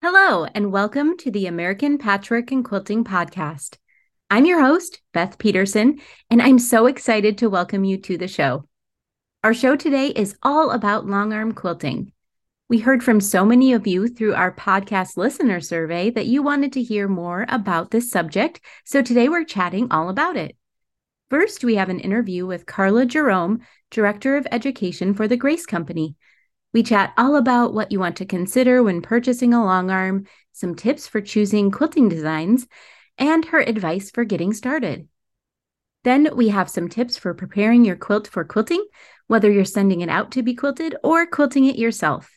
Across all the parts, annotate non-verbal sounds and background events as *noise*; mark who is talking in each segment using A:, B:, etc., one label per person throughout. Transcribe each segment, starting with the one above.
A: Hello, and welcome to the American Patchwork and Quilting Podcast. I'm your host, Beth Peterson, and I'm so excited to welcome you to the show. Our show today is all about long arm quilting. We heard from so many of you through our podcast listener survey that you wanted to hear more about this subject, so today we're chatting all about it. First, we have an interview with Karla Gerome, Director of Education for the Grace Company. We chat all about what you want to consider when purchasing a long arm, some tips for choosing quilting designs, and her advice for getting started. Then we have some tips for preparing your quilt for quilting, whether you're sending it out to be quilted or quilting it yourself.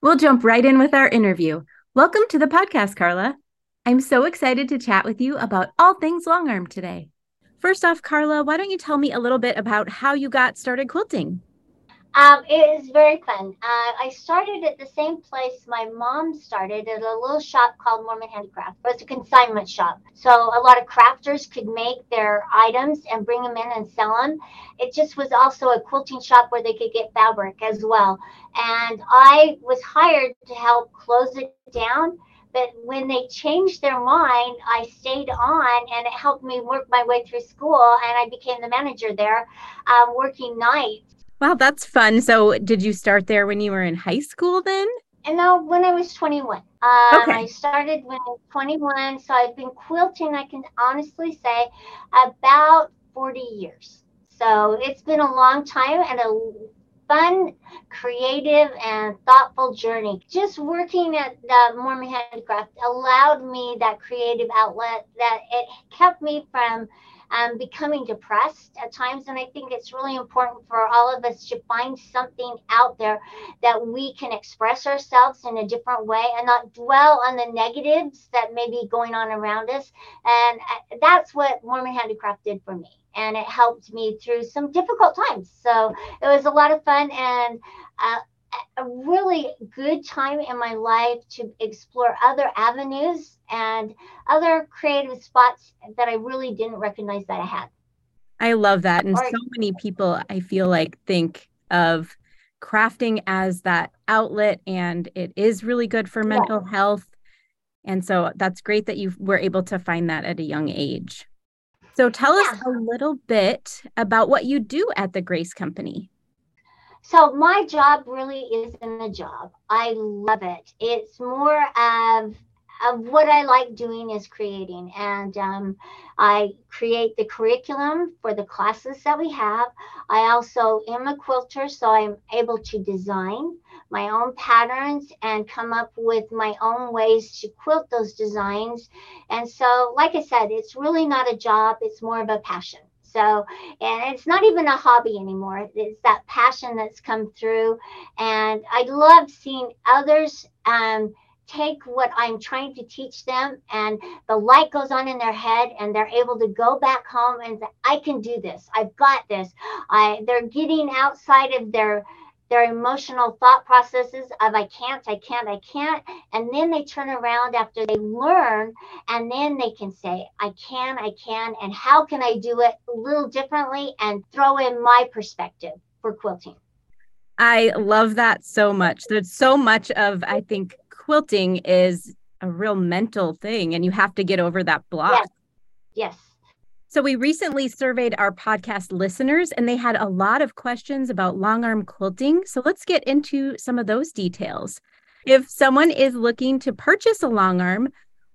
A: We'll jump right in with our interview. Welcome to the podcast, Karla. I'm so excited to chat with you about all things long arm today. First off, Karla, why don't you tell me a little bit about how you got started quilting?
B: Um, it is very fun. Uh, I started at the same place my mom started at a little shop called Mormon Handicraft. It was a consignment shop. So a lot of crafters could make their items and bring them in and sell them. It just was also a quilting shop where they could get fabric as well. And I was hired to help close it down. But when they changed their mind, I stayed on and it helped me work my way through school. And I became the manager there, um, working nights
A: Wow, that's fun. So, did you start there when you were in high school then?
B: And no, when I was 21. Um, okay. I started when I was 21. So, I've been quilting, I can honestly say, about 40 years. So, it's been a long time and a fun, creative, and thoughtful journey. Just working at the Mormon Handicraft allowed me that creative outlet that it kept me from um, becoming depressed at times. And I think it's really important for all of us to find something out there that we can express ourselves in a different way and not dwell on the negatives that may be going on around us. And uh, that's what Mormon Handicraft did for me. And it helped me through some difficult times. So it was a lot of fun. And uh, a really good time in my life to explore other avenues and other creative spots that I really didn't recognize that I had.
A: I love that. And or, so many people, I feel like, think of crafting as that outlet, and it is really good for mental yeah. health. And so that's great that you were able to find that at a young age. So tell yeah. us a little bit about what you do at the Grace Company.
B: So my job really isn't a job. I love it. It's more of of what I like doing is creating, and um, I create the curriculum for the classes that we have. I also am a quilter, so I'm able to design my own patterns and come up with my own ways to quilt those designs. And so, like I said, it's really not a job; it's more of a passion. So, and it's not even a hobby anymore. It's that passion that's come through. And I love seeing others um, take what I'm trying to teach them and the light goes on in their head and they're able to go back home and say, I can do this. I've got this. I they're getting outside of their their emotional thought processes of I can't, I can't, I can't. And then they turn around after they learn and then they can say, I can, I can, and how can I do it a little differently and throw in my perspective for quilting.
A: I love that so much. There's so much of, I think, quilting is a real mental thing and you have to get over that block.
B: Yes. yes.
A: So, we recently surveyed our podcast listeners and they had a lot of questions about long arm quilting. So, let's get into some of those details. If someone is looking to purchase a long arm,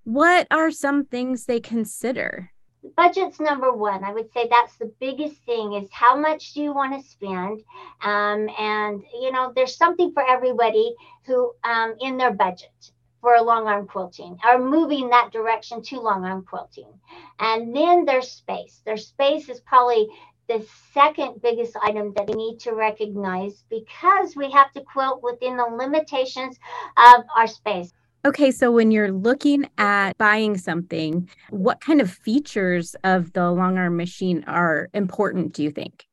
A: what are some things they consider?
B: Budget's number one. I would say that's the biggest thing is how much do you want to spend? Um, and, you know, there's something for everybody who um, in their budget for a long arm quilting or moving that direction to long arm quilting. And then there's space. Their space is probably the second biggest item that we need to recognize because we have to quilt within the limitations of our space.
A: Okay, so when you're looking at buying something, what kind of features of the long arm machine are important, do you think?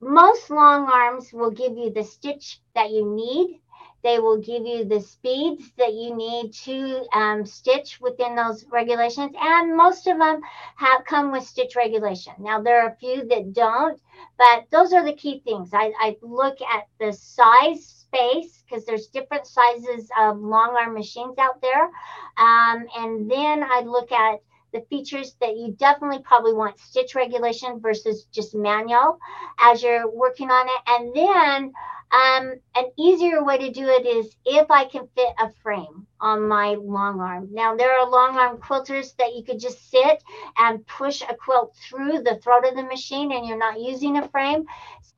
B: Most long arms will give you the stitch that you need they will give you the speeds that you need to um, stitch within those regulations, and most of them have come with stitch regulation. Now there are a few that don't, but those are the key things. I, I look at the size space because there's different sizes of long arm machines out there, um, and then I look at the features that you definitely probably want stitch regulation versus just manual as you're working on it. And then um, an easier way to do it is if I can fit a frame on my long arm. Now, there are long arm quilters that you could just sit and push a quilt through the throat of the machine and you're not using a frame.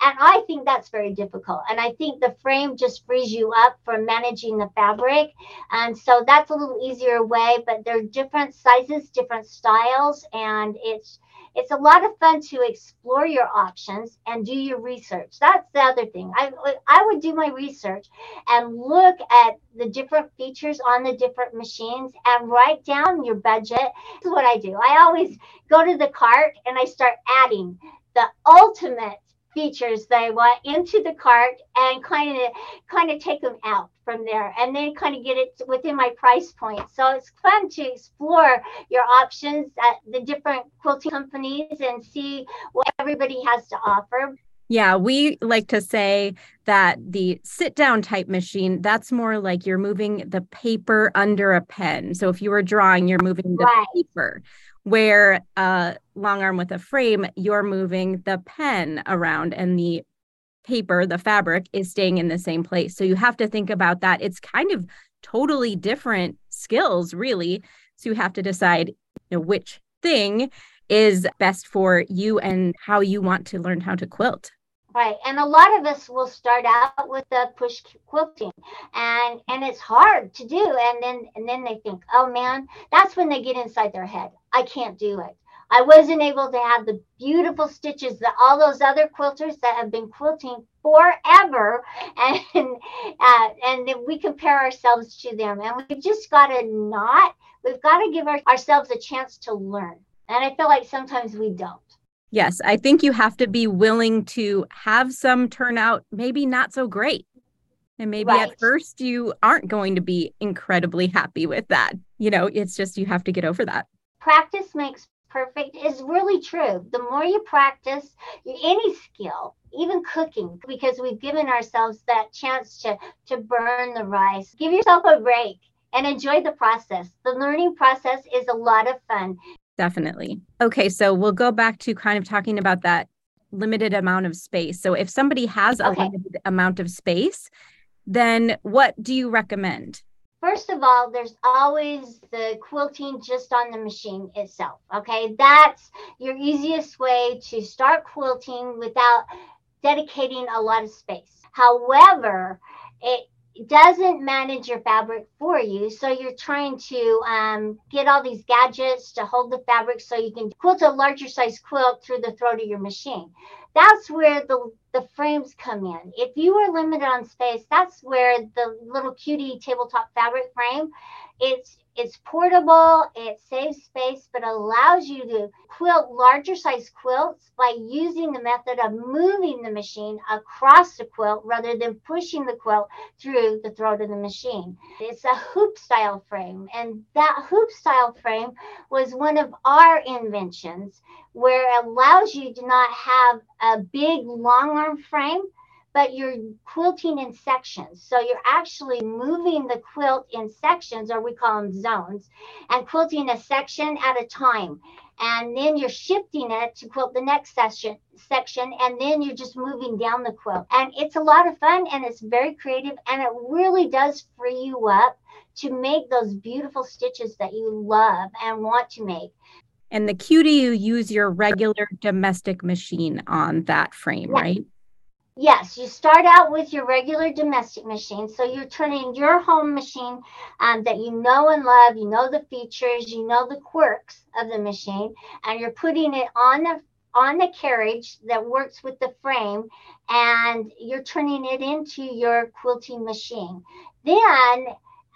B: And I think that's very difficult. And I think the frame just frees you up for managing the fabric. And so that's a little easier way, but there are different sizes, different styles, and it's it's a lot of fun to explore your options and do your research. That's the other thing. I, I would do my research and look at the different features on the different machines and write down your budget. This is what I do. I always go to the cart and I start adding the ultimate features that I want into the cart and kind of kind of take them out from there and then kind of get it within my price point. So it's fun to explore your options at the different quilting companies and see what everybody has to offer.
A: Yeah, we like to say that the sit down type machine, that's more like you're moving the paper under a pen. So if you were drawing, you're moving the right. paper where a long arm with a frame, you're moving the pen around and the paper, the fabric is staying in the same place. So you have to think about that. It's kind of totally different skills, really. So you have to decide you know, which thing is best for you and how you want to learn how to quilt.
B: Right. And a lot of us will start out with the push quilting and and it's hard to do and then and then they think, "Oh man, that's when they get inside their head. I can't do it." I wasn't able to have the beautiful stitches that all those other quilters that have been quilting forever, *laughs* and uh, and then we compare ourselves to them, and we've just got to not. We've got to give our, ourselves a chance to learn, and I feel like sometimes we don't.
A: Yes, I think you have to be willing to have some turn out maybe not so great. And maybe right. at first you aren't going to be incredibly happy with that. You know, it's just you have to get over that.
B: Practice makes perfect is really true. The more you practice any skill, even cooking, because we've given ourselves that chance to to burn the rice. Give yourself a break and enjoy the process. The learning process is a lot of fun.
A: Definitely. Okay, so we'll go back to kind of talking about that limited amount of space. So if somebody has a okay. limited amount of space, then what do you recommend?
B: First of all, there's always the quilting just on the machine itself. Okay, that's your easiest way to start quilting without dedicating a lot of space. However, it doesn't manage your fabric for you. So you're trying to um, get all these gadgets to hold the fabric so you can quilt a larger size quilt through the throat of your machine. That's where the, the frames come in. If you are limited on space, that's where the little cutie tabletop fabric frame, it's it's portable, it saves space, but allows you to quilt larger size quilts by using the method of moving the machine across the quilt rather than pushing the quilt through the throat of the machine. It's a hoop style frame, and that hoop style frame was one of our inventions where it allows you to not have a big long arm frame but you're quilting in sections. So you're actually moving the quilt in sections, or we call them zones, and quilting a section at a time. And then you're shifting it to quilt the next section, section, and then you're just moving down the quilt. And it's a lot of fun and it's very creative, and it really does free you up to make those beautiful stitches that you love and want to make.
A: And the cutie, you use your regular domestic machine on that frame, yeah. right?
B: Yes, you start out with your regular domestic machine. So you're turning your home machine um, that you know and love, you know the features, you know the quirks of the machine, and you're putting it on the on the carriage that works with the frame and you're turning it into your quilting machine. Then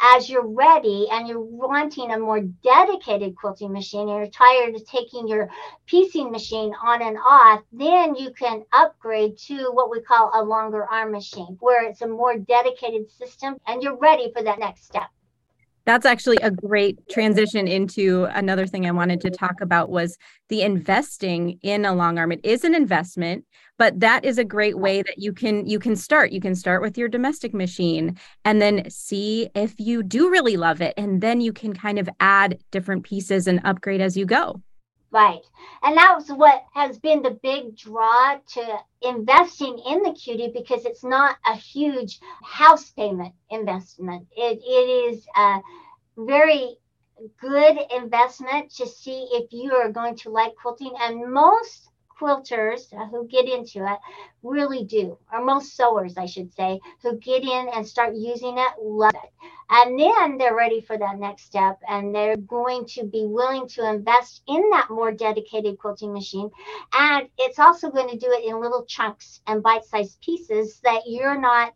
B: as you're ready and you're wanting a more dedicated quilting machine and you're tired of taking your piecing machine on and off, then you can upgrade to what we call a longer arm machine, where it's a more dedicated system and you're ready for that next step
A: that's actually a great transition into another thing I wanted to talk about was the investing in a long arm. It is an investment, but that is a great way that you can you can start. You can start with your domestic machine and then see if you do really love it and then you can kind of add different pieces and upgrade as you go.
B: Right. And that was what has been the big draw to investing in the cutie because it's not a huge house payment investment. It, it is a very good investment to see if you are going to like quilting. And most quilters who get into it really do, or most sewers, I should say, who get in and start using it, love it. And then they're ready for that next step and they're going to be willing to invest in that more dedicated quilting machine. And it's also going to do it in little chunks and bite sized pieces that you're not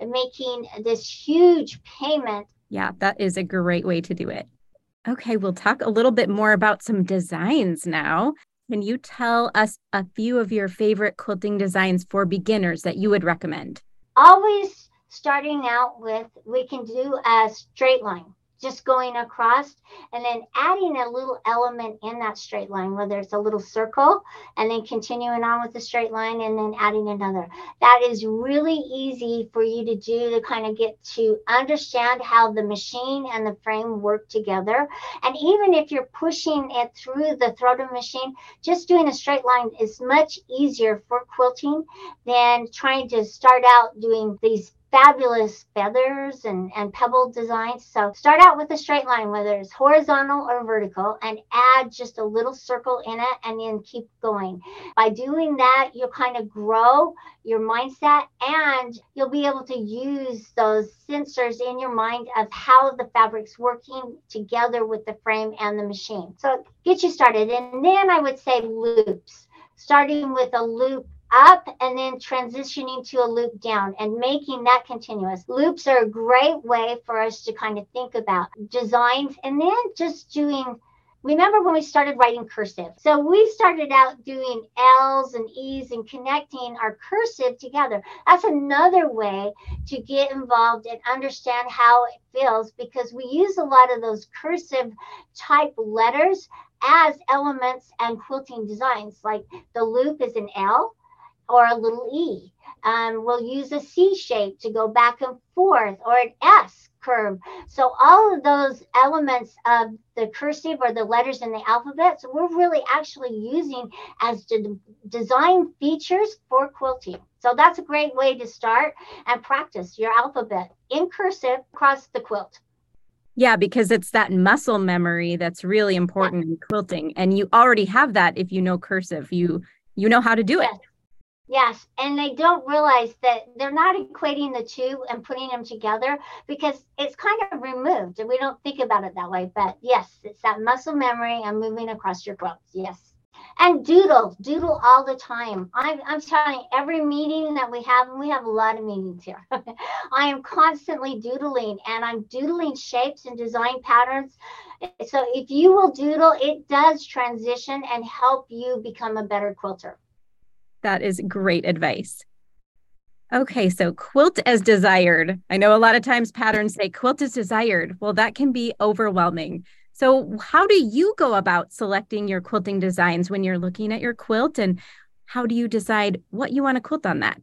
B: making this huge payment.
A: Yeah, that is a great way to do it. Okay, we'll talk a little bit more about some designs now. Can you tell us a few of your favorite quilting designs for beginners that you would recommend?
B: Always starting out with, we can do a straight line just going across and then adding a little element in that straight line, whether it's a little circle and then continuing on with the straight line and then adding another. That is really easy for you to do to kind of get to understand how the machine and the frame work together. And even if you're pushing it through the throat machine, just doing a straight line is much easier for quilting than trying to start out doing these fabulous feathers and, and pebble designs. So start out with a straight line, whether it's horizontal or vertical, and add just a little circle in it and then keep going. By doing that, you'll kind of grow your mindset and you'll be able to use those sensors in your mind of how the fabric's working together with the frame and the machine. So get you started. And then I would say loops, starting with a loop up and then transitioning to a loop down and making that continuous. Loops are a great way for us to kind of think about designs and then just doing remember when we started writing cursive so we started out doing l's and e's and connecting our cursive together that's another way to get involved and understand how it feels because we use a lot of those cursive type letters as elements and quilting designs like the loop is an l or a little e. Um, we'll use a C shape to go back and forth or an S curve. So all of those elements of the cursive or the letters in the alphabet, so we're really actually using as de- design features for quilting. So that's a great way to start and practice your alphabet in cursive across the quilt.
A: Yeah, because it's that muscle memory that's really important in quilting. And you already have that if you know cursive. You you know how to do it. Yes.
B: And they don't realize that they're not equating the two and putting them together because it's kind of removed and we don't think about it that way. But yes, it's that muscle memory and moving across your quilts. Yes. And doodle, doodle all the time. I'm, I'm telling you, every meeting that we have, and we have a lot of meetings here, *laughs* I am constantly doodling and I'm doodling shapes and design patterns. So if you will doodle, it does transition and help you become a better quilter.
A: That is great advice. Okay, so quilt as desired. I know a lot of times patterns say quilt as desired. Well, that can be overwhelming. So, how do you go about selecting your quilting designs when you're looking at your quilt? And how do you decide what you want to quilt on that?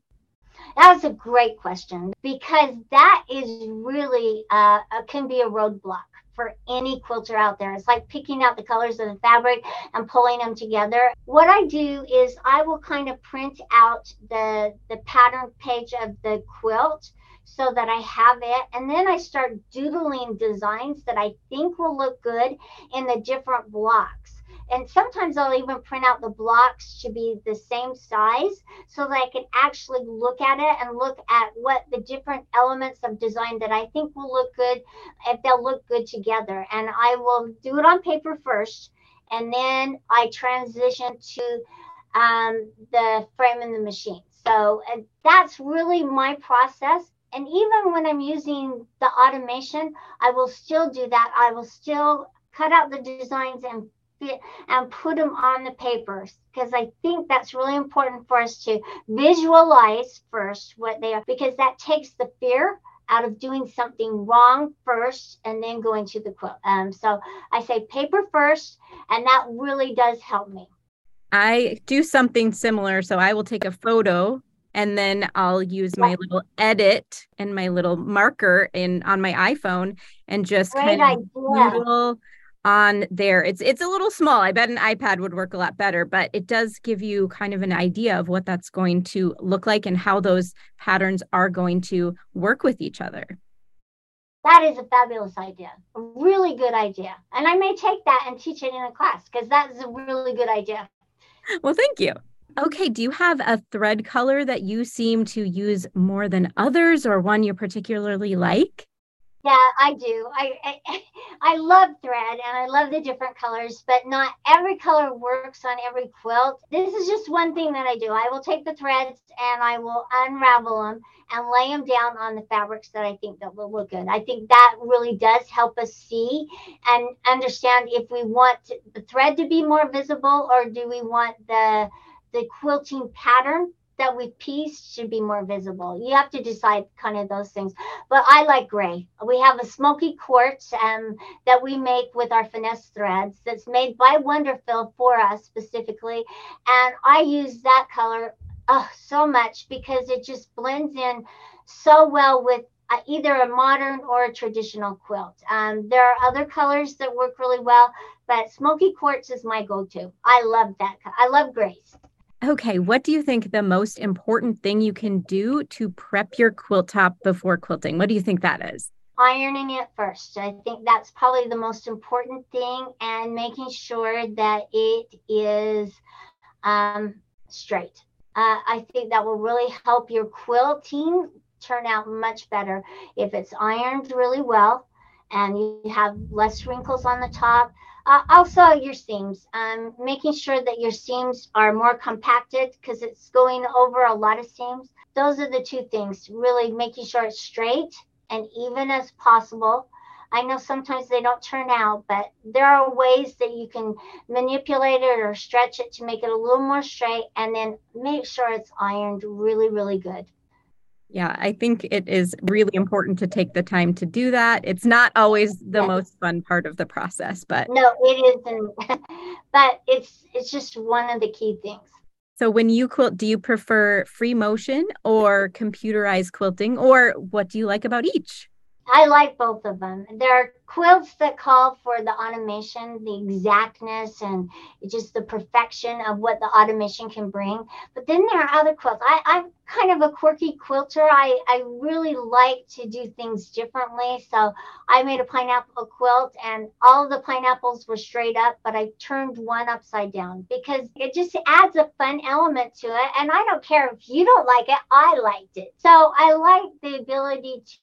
B: That's a great question because that is really uh, can be a roadblock for any quilter out there. It's like picking out the colors of the fabric and pulling them together. What I do is I will kind of print out the the pattern page of the quilt so that I have it. And then I start doodling designs that I think will look good in the different blocks and sometimes I'll even print out the blocks to be the same size so that I can actually look at it and look at what the different elements of design that I think will look good if they'll look good together. And I will do it on paper first and then I transition to um, the frame in the machine. So that's really my process. And even when I'm using the automation, I will still do that. I will still cut out the designs and fit and put them on the papers because I think that's really important for us to visualize first what they are because that takes the fear out of doing something wrong first and then going to the quilt. Um, so I say paper first, and that really does help me.
A: I do something similar. So I will take a photo and then I'll use my little edit and my little marker in on my iPhone and just Great kind of doodle on there. It's it's a little small. I bet an iPad would work a lot better, but it does give you kind of an idea of what that's going to look like and how those patterns are going to work with each other.
B: That is a fabulous idea. A really good idea. And I may take that and teach it in a class because that is a really good idea.
A: Well, thank you. Okay, do you have a thread color that you seem to use more than others or one you particularly like?
B: Yeah, I do. I, I, *laughs* I love thread and I love the different colors, but not every color works on every quilt. This is just one thing that I do. I will take the threads and I will unravel them and lay them down on the fabrics that I think that will look good. I think that really does help us see and understand if we want the thread to be more visible or do we want the the quilting pattern that we pieced should be more visible. You have to decide kind of those things. But I like gray. We have a smoky quartz um, that we make with our finesse threads that's made by WonderFil for us specifically. And I use that color oh, so much because it just blends in so well with uh, either a modern or a traditional quilt. Um, there are other colors that work really well, but smoky quartz is my go-to. I love that. I love grays.
A: Okay, what do you think the most important thing you can do to prep your quilt top before quilting? What do you think that is?
B: Ironing it first. I think that's probably the most important thing, and making sure that it is um, straight. Uh, I think that will really help your quilting turn out much better if it's ironed really well and you have less wrinkles on the top. Uh, also, your seams, um, making sure that your seams are more compacted because it's going over a lot of seams. Those are the two things, really making sure it's straight and even as possible. I know sometimes they don't turn out, but there are ways that you can manipulate it or stretch it to make it a little more straight and then make sure it's ironed really, really good.
A: Yeah, I think it is really important to take the time to do that. It's not always the yeah. most fun part of the process, but
B: No, it isn't. *laughs* but it's it's just one of the key things.
A: So when you quilt, do you prefer free motion or computerized quilting or what do you like about each?
B: I like both of them. There are quilts that call for the automation, the exactness, and just the perfection of what the automation can bring. But then there are other quilts. I, I'm kind of a quirky quilter. I, I really like to do things differently. So I made a pineapple quilt, and all the pineapples were straight up, but I turned one upside down because it just adds a fun element to it. And I don't care if you don't like it, I liked it. So I like the ability to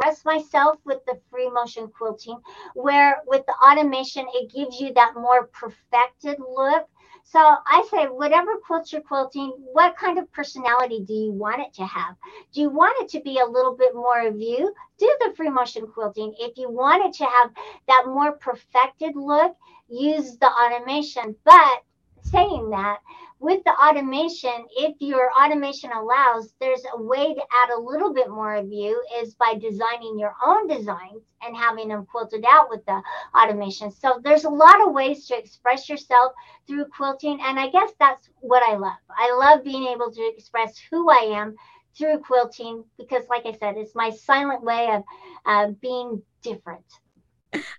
B: express myself with the free motion quilting, where with the automation, it gives you that more perfected look. So I say, whatever quilt you're quilting, what kind of personality do you want it to have? Do you want it to be a little bit more of you? Do the free motion quilting. If you want it to have that more perfected look, use the automation. But saying that, with the automation, if your automation allows, there's a way to add a little bit more of you is by designing your own designs and having them quilted out with the automation. So there's a lot of ways to express yourself through quilting. And I guess that's what I love. I love being able to express who I am through quilting because, like I said, it's my silent way of uh, being different.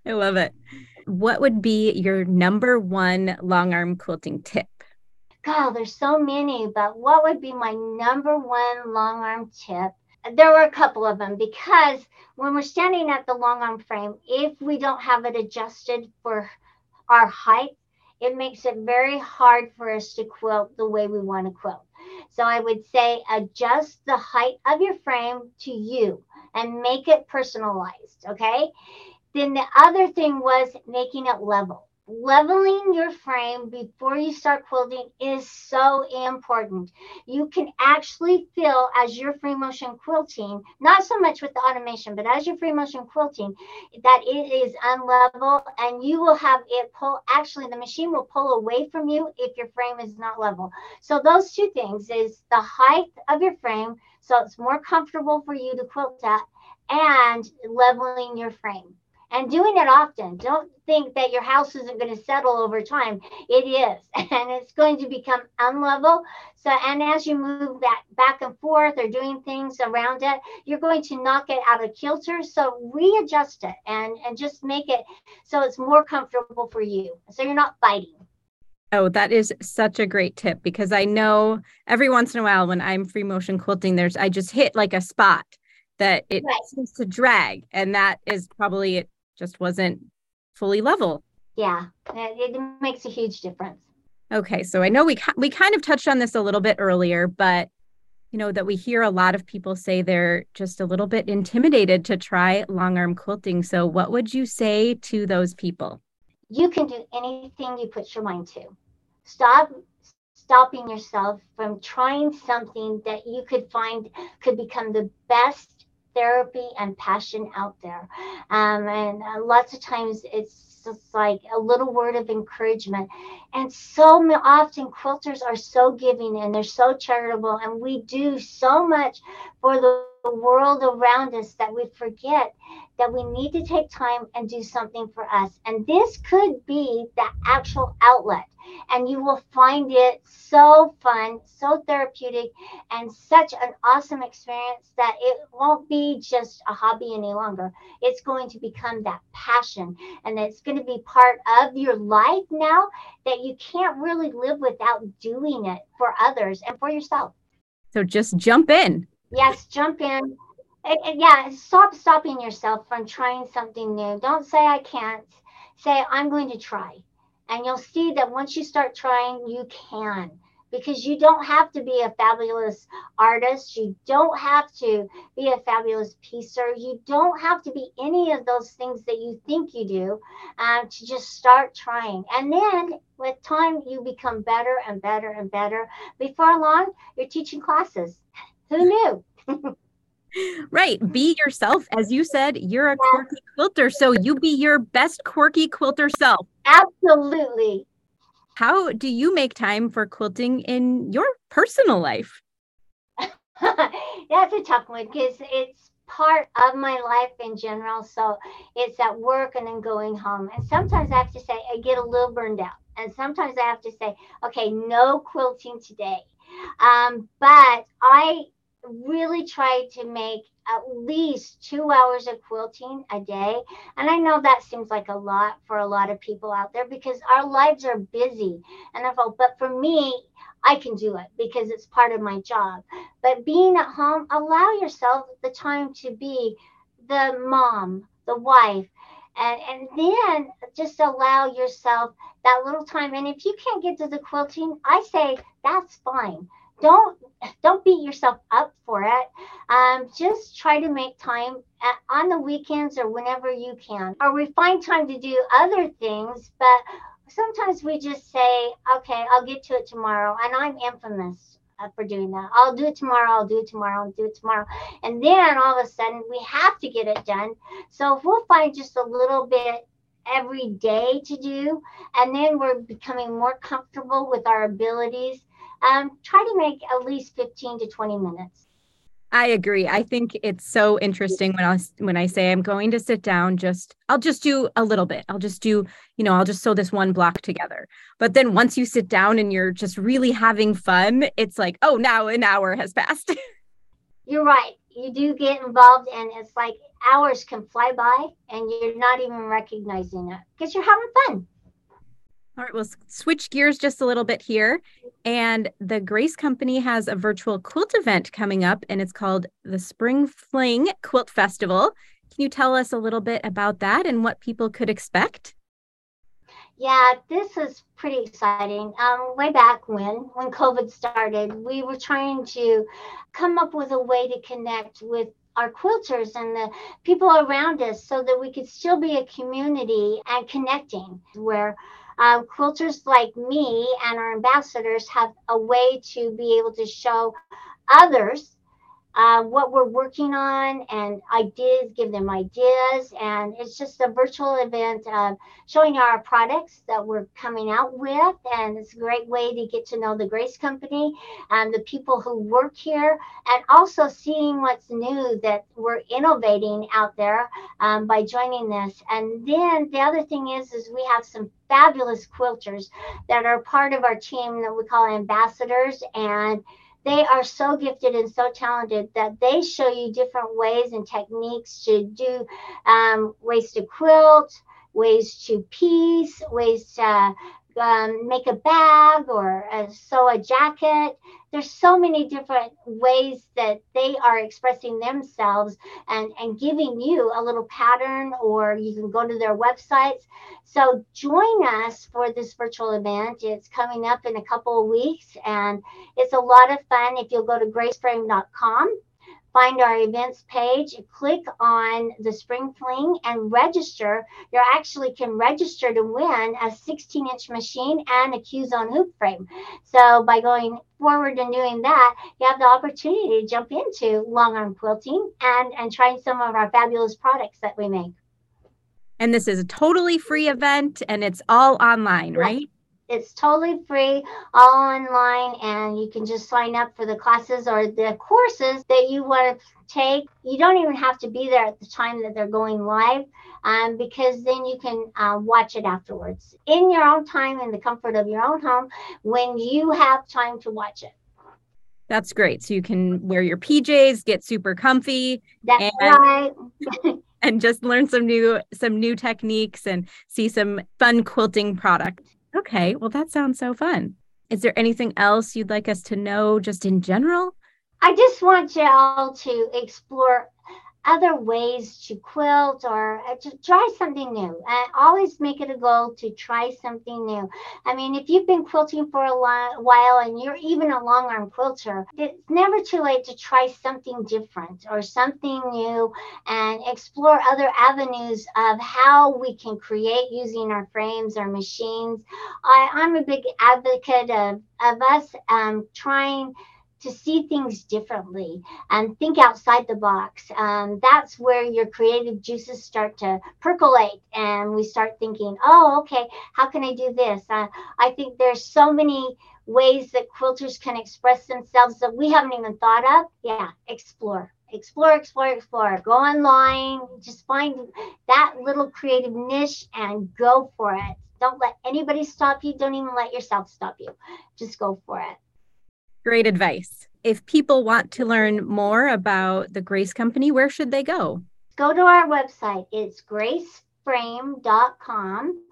A: I love it. What would be your number one long arm quilting tip?
B: God, there's so many, but what would be my number one long arm tip? There were a couple of them because when we're standing at the long arm frame, if we don't have it adjusted for our height, it makes it very hard for us to quilt the way we want to quilt. So I would say adjust the height of your frame to you and make it personalized. Okay. Then the other thing was making it level leveling your frame before you start quilting is so important. You can actually feel as you're free motion quilting, not so much with the automation, but as you're free motion quilting, that it is unlevel and you will have it pull. Actually, the machine will pull away from you if your frame is not level. So those two things is the height of your frame, so it's more comfortable for you to quilt at, and leveling your frame and doing it often. Don't think that your house isn't going to settle over time. It is, *laughs* and it's going to become unlevel. So, and as you move that back and forth or doing things around it, you're going to knock it out of kilter. So, readjust it and and just make it so it's more comfortable for you. So you're not fighting.
A: Oh, that is such a great tip because I know every once in a while when I'm free motion quilting, there's I just hit like a spot that it right. seems to drag, and that is probably it just wasn't fully level.
B: Yeah, it, it makes a huge difference.
A: Okay, so I know we we kind of touched on this a little bit earlier, but you know that we hear a lot of people say they're just a little bit intimidated to try long arm quilting. So what would you say to those people?
B: You can do anything you put your mind to. Stop stopping yourself from trying something that you could find could become the best therapy and passion out there. Um, and uh, lots of times it's just like a little word of encouragement. And so often quilters are so giving and they're so charitable, and we do so much for the world around us that we forget that we need to take time and do something for us. And this could be the actual outlet and you will find it so fun, so therapeutic, and such an awesome experience that it won't be just a hobby any longer. It's going to become that passion, and it's going to be part of your life now that you can't really live without doing it for others and for yourself.
A: So just jump in.
B: Yes, jump in. And, and yeah, stop stopping yourself from trying something new. Don't say I can't. Say I'm going to try and you'll see that once you start trying, you can because you don't have to be a fabulous artist. You don't have to be a fabulous piecer. You don't have to be any of those things that you think you do um, to just start trying. And then with time, you become better and better and better. Before long, you're teaching classes. Who knew? *laughs*
A: right. Be yourself. As you said, you're a quirky quilter. So you be your best quirky quilter self.
B: Absolutely.
A: How do you make time for quilting in your personal life? *laughs*
B: That's a tough one because it's part of my life in general. So it's at work and then going home. And sometimes I have to say, I get a little burned out. And sometimes I have to say, okay, no quilting today. Um, but I really try to make at least two hours of quilting a day. And I know that seems like a lot for a lot of people out there because our lives are busy. And I felt, but for me, I can do it because it's part of my job. But being at home, allow yourself the time to be the mom, the wife, and, and then just allow yourself that little time. And if you can't get to the quilting, I say that's fine don't don't beat yourself up for it. Um, just try to make time at, on the weekends or whenever you can. Or we find time to do other things, but sometimes we just say, okay, I'll get to it tomorrow. And I'm infamous uh, for doing that. I'll do it tomorrow. I'll do it tomorrow. I'll do it tomorrow. And then all of a sudden we have to get it done. So if we'll find just a little bit every day to do, and then we're becoming more comfortable with our abilities um, try to make at least 15 to 20 minutes.
A: I agree. I think it's so interesting when I when I say I'm going to sit down just I'll just do a little bit. I'll just do, you know, I'll just sew this one block together. But then once you sit down and you're just really having fun, it's like, oh, now an hour has passed. *laughs*
B: you're right. You do get involved and it's like hours can fly by and you're not even recognizing it because you're having fun.
A: All right, we'll switch gears just a little bit here. And the Grace Company has a virtual quilt event coming up, and it's called the Spring Fling Quilt Festival. Can you tell us a little bit about that and what people could expect?
B: Yeah, this is pretty exciting. Um, way back when, when COVID started, we were trying to come up with a way to connect with our quilters and the people around us so that we could still be a community and connecting where uh, quilters like me and our ambassadors have a way to be able to show others uh, what we're working on and ideas, give them ideas. And it's just a virtual event uh, showing our products that we're coming out with. And it's a great way to get to know the Grace Company and the people who work here, and also seeing what's new that we're innovating out there um, by joining this. And then the other thing is, is we have some fabulous quilters that are part of our team that we call ambassadors and they are so gifted and so talented that they show you different ways and techniques to do um, ways to quilt, ways to piece, ways to um, make a bag or uh, sew a jacket. There's so many different ways that they are expressing themselves and, and giving you a little pattern, or you can go to their websites. So join us for this virtual event. It's coming up in a couple of weeks and it's a lot of fun. If you'll go to graceframe.com find our events page, click on the Spring Fling and register. You actually can register to win a 16 inch machine and a Q-Zone hoop frame. So by going forward and doing that, you have the opportunity to jump into long arm quilting and, and trying some of our fabulous products that we make.
A: And this is a totally free event and it's all online, right?
B: It's totally free, all online, and you can just sign up for the classes or the courses that you want to take. You don't even have to be there at the time that they're going live um, because then you can uh, watch it afterwards in your own time, in the comfort of your own home, when you have time to watch it.
A: That's great. So you can wear your PJs, get super comfy.
B: That's and, right. *laughs*
A: and just learn some new some new techniques and see some fun quilting product. Okay, well, that sounds so fun. Is there anything else you'd like us to know just in general?
B: I just want you all to explore other ways to quilt or uh, to try something new. I always make it a goal to try something new. I mean, if you've been quilting for a while and you're even a long arm quilter, it's never too late to try something different or something new and explore other avenues of how we can create using our frames or machines. I, I'm a big advocate of, of us um, trying to see things differently and think outside the box. Um, that's where your creative juices start to percolate, and we start thinking, "Oh, okay, how can I do this?" Uh, I think there's so many ways that quilters can express themselves that we haven't even thought of. Yeah, explore. Explore, explore, explore. Go online, just find that little creative niche and go for it. Don't let anybody stop you. Don't even let yourself stop you. Just go for it.
A: Great advice. If people want to learn more about the Grace Company, where should they go?
B: Go to our website. It's graceframe.com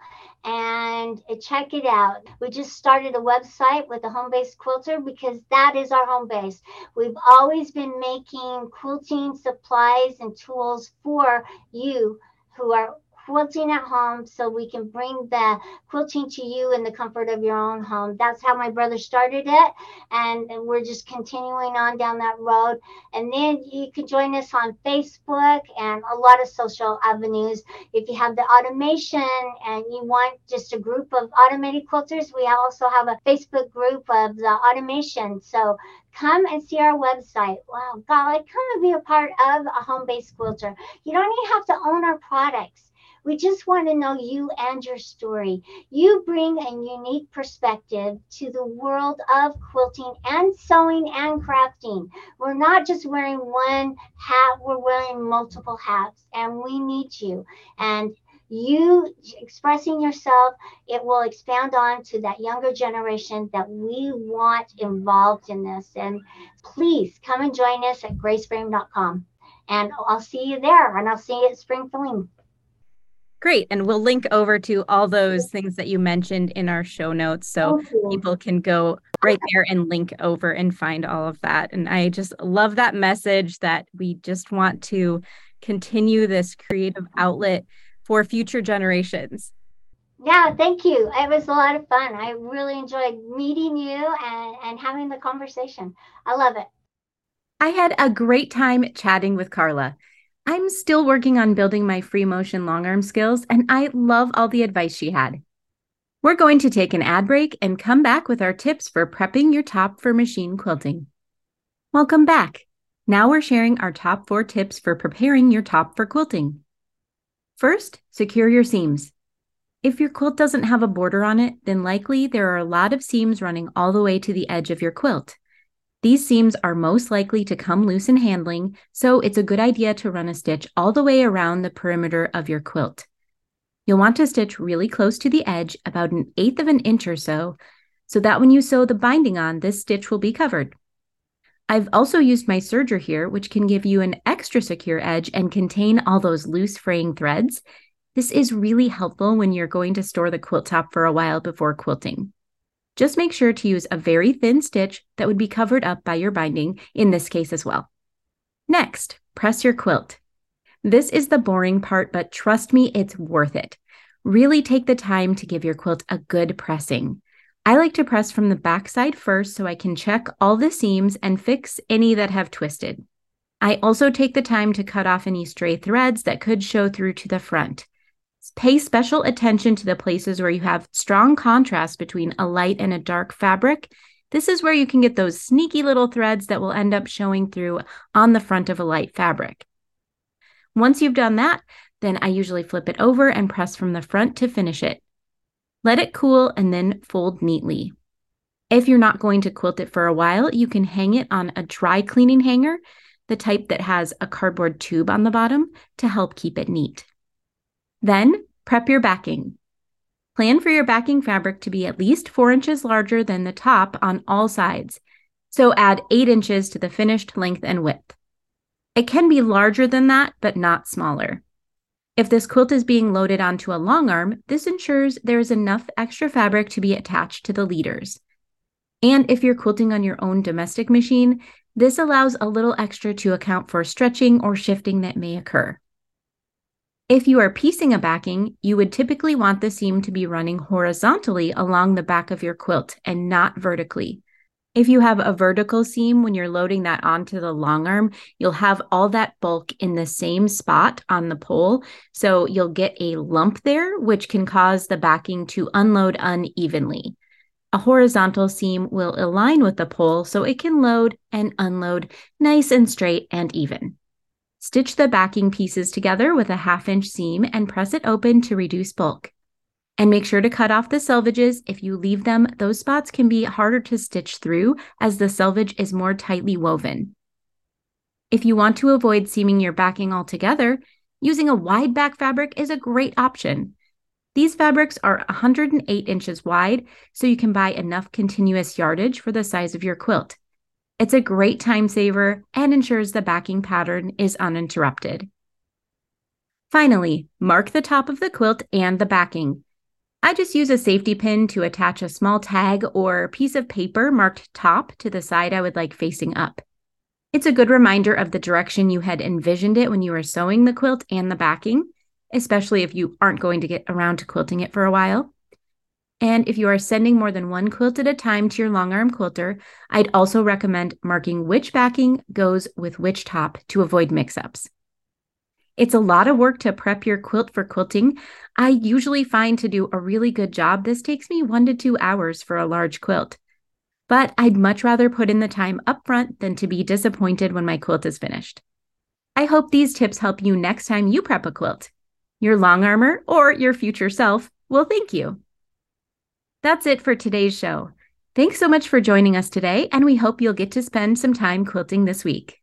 B: and check it out. We just started a website with a home based quilter because that is our home base. We've always been making quilting supplies and tools for you who are quilting at home so we can bring the quilting to you in the comfort of your own home. That's how my brother started it. And we're just continuing on down that road. And then you can join us on Facebook and a lot of social avenues. If you have the automation and you want just a group of automated quilters, we also have a Facebook group of the automation. So come and see our website. Wow, God, come and be a part of a home based quilter. You don't even have to own our products. We just want to know you and your story. You bring a unique perspective to the world of quilting and sewing and crafting. We're not just wearing one hat, we're wearing multiple hats, and we need you. And you expressing yourself, it will expand on to that younger generation that we want involved in this. And please come and join us at graceframe.com. And I'll see you there, and I'll see you at Spring Fling.
A: Great. And we'll link over to all those things that you mentioned in our show notes so people can go right there and link over and find all of that. And I just love that message that we just want to continue this creative outlet for future generations.
B: Yeah, thank you. It was a lot of fun. I really enjoyed meeting you and, and having the conversation. I love it.
A: I had a great time chatting with Karla. I'm still working on building my free motion long arm skills, and I love all the advice she had. We're going to take an ad break and come back with our tips for prepping your top for machine quilting. Welcome back. Now we're sharing our top four tips for preparing your top for quilting. First, secure your seams. If your quilt doesn't have a border on it, then likely there are a lot of seams running all the way to the edge of your quilt. These seams are most likely to come loose in handling, so it's a good idea to run a stitch all the way around the perimeter of your quilt. You'll want to stitch really close to the edge, about an eighth of an inch or so, so that when you sew the binding on, this stitch will be covered. I've also used my serger here, which can give you an extra secure edge and contain all those loose fraying threads. This is really helpful when you're going to store the quilt top for a while before quilting. Just make sure to use a very thin stitch that would be covered up by your binding, in this case as well. Next, press your quilt. This is the boring part, but trust me, it's worth it. Really take the time to give your quilt a good pressing. I like to press from the back side first so I can check all the seams and fix any that have twisted. I also take the time to cut off any stray threads that could show through to the front. Pay special attention to the places where you have strong contrast between a light and a dark fabric. This is where you can get those sneaky little threads that will end up showing through on the front of a light fabric. Once you've done that, then I usually flip it over and press from the front to finish it. Let it cool and then fold neatly. If you're not going to quilt it for a while, you can hang it on a dry cleaning hanger, the type that has a cardboard tube on the bottom to help keep it neat. Then prep your backing. Plan for your backing fabric to be at least four inches larger than the top on all sides. So add eight inches to the finished length and width. It can be larger than that, but not smaller. If this quilt is being loaded onto a long arm, this ensures there is enough extra fabric to be attached to the leaders. And if you're quilting on your own domestic machine, this allows a little extra to account for stretching or shifting that may occur. If you are piecing a backing, you would typically want the seam to be running horizontally along the back of your quilt and not vertically. If you have a vertical seam when you're loading that onto the long arm, you'll have all that bulk in the same spot on the pole. So you'll get a lump there, which can cause the backing to unload unevenly. A horizontal seam will align with the pole so it can load and unload nice and straight and even. Stitch the backing pieces together with a half inch seam and press it open to reduce bulk. And make sure to cut off the selvages. If you leave them, those spots can be harder to stitch through as the selvage is more tightly woven. If you want to avoid seaming your backing altogether, using a wide back fabric is a great option. These fabrics are 108 inches wide, so you can buy enough continuous yardage for the size of your quilt. It's a great time saver and ensures the backing pattern is uninterrupted. Finally, mark the top of the quilt and the backing. I just use a safety pin to attach a small tag or piece of paper marked top to the side I would like facing up. It's a good reminder of the direction you had envisioned it when you were sewing the quilt and the backing, especially if you aren't going to get around to quilting it for a while. And if you are sending more than one quilt at a time to your long arm quilter, I'd also recommend marking which backing goes with which top to avoid mix ups. It's a lot of work to prep your quilt for quilting. I usually find to do a really good job, this takes me one to two hours for a large quilt. But I'd much rather put in the time upfront than to be disappointed when my quilt is finished. I hope these tips help you next time you prep a quilt. Your long armer or your future self will thank you. That's it for today's show. Thanks so much for joining us today, and we hope you'll get to spend some time quilting this week.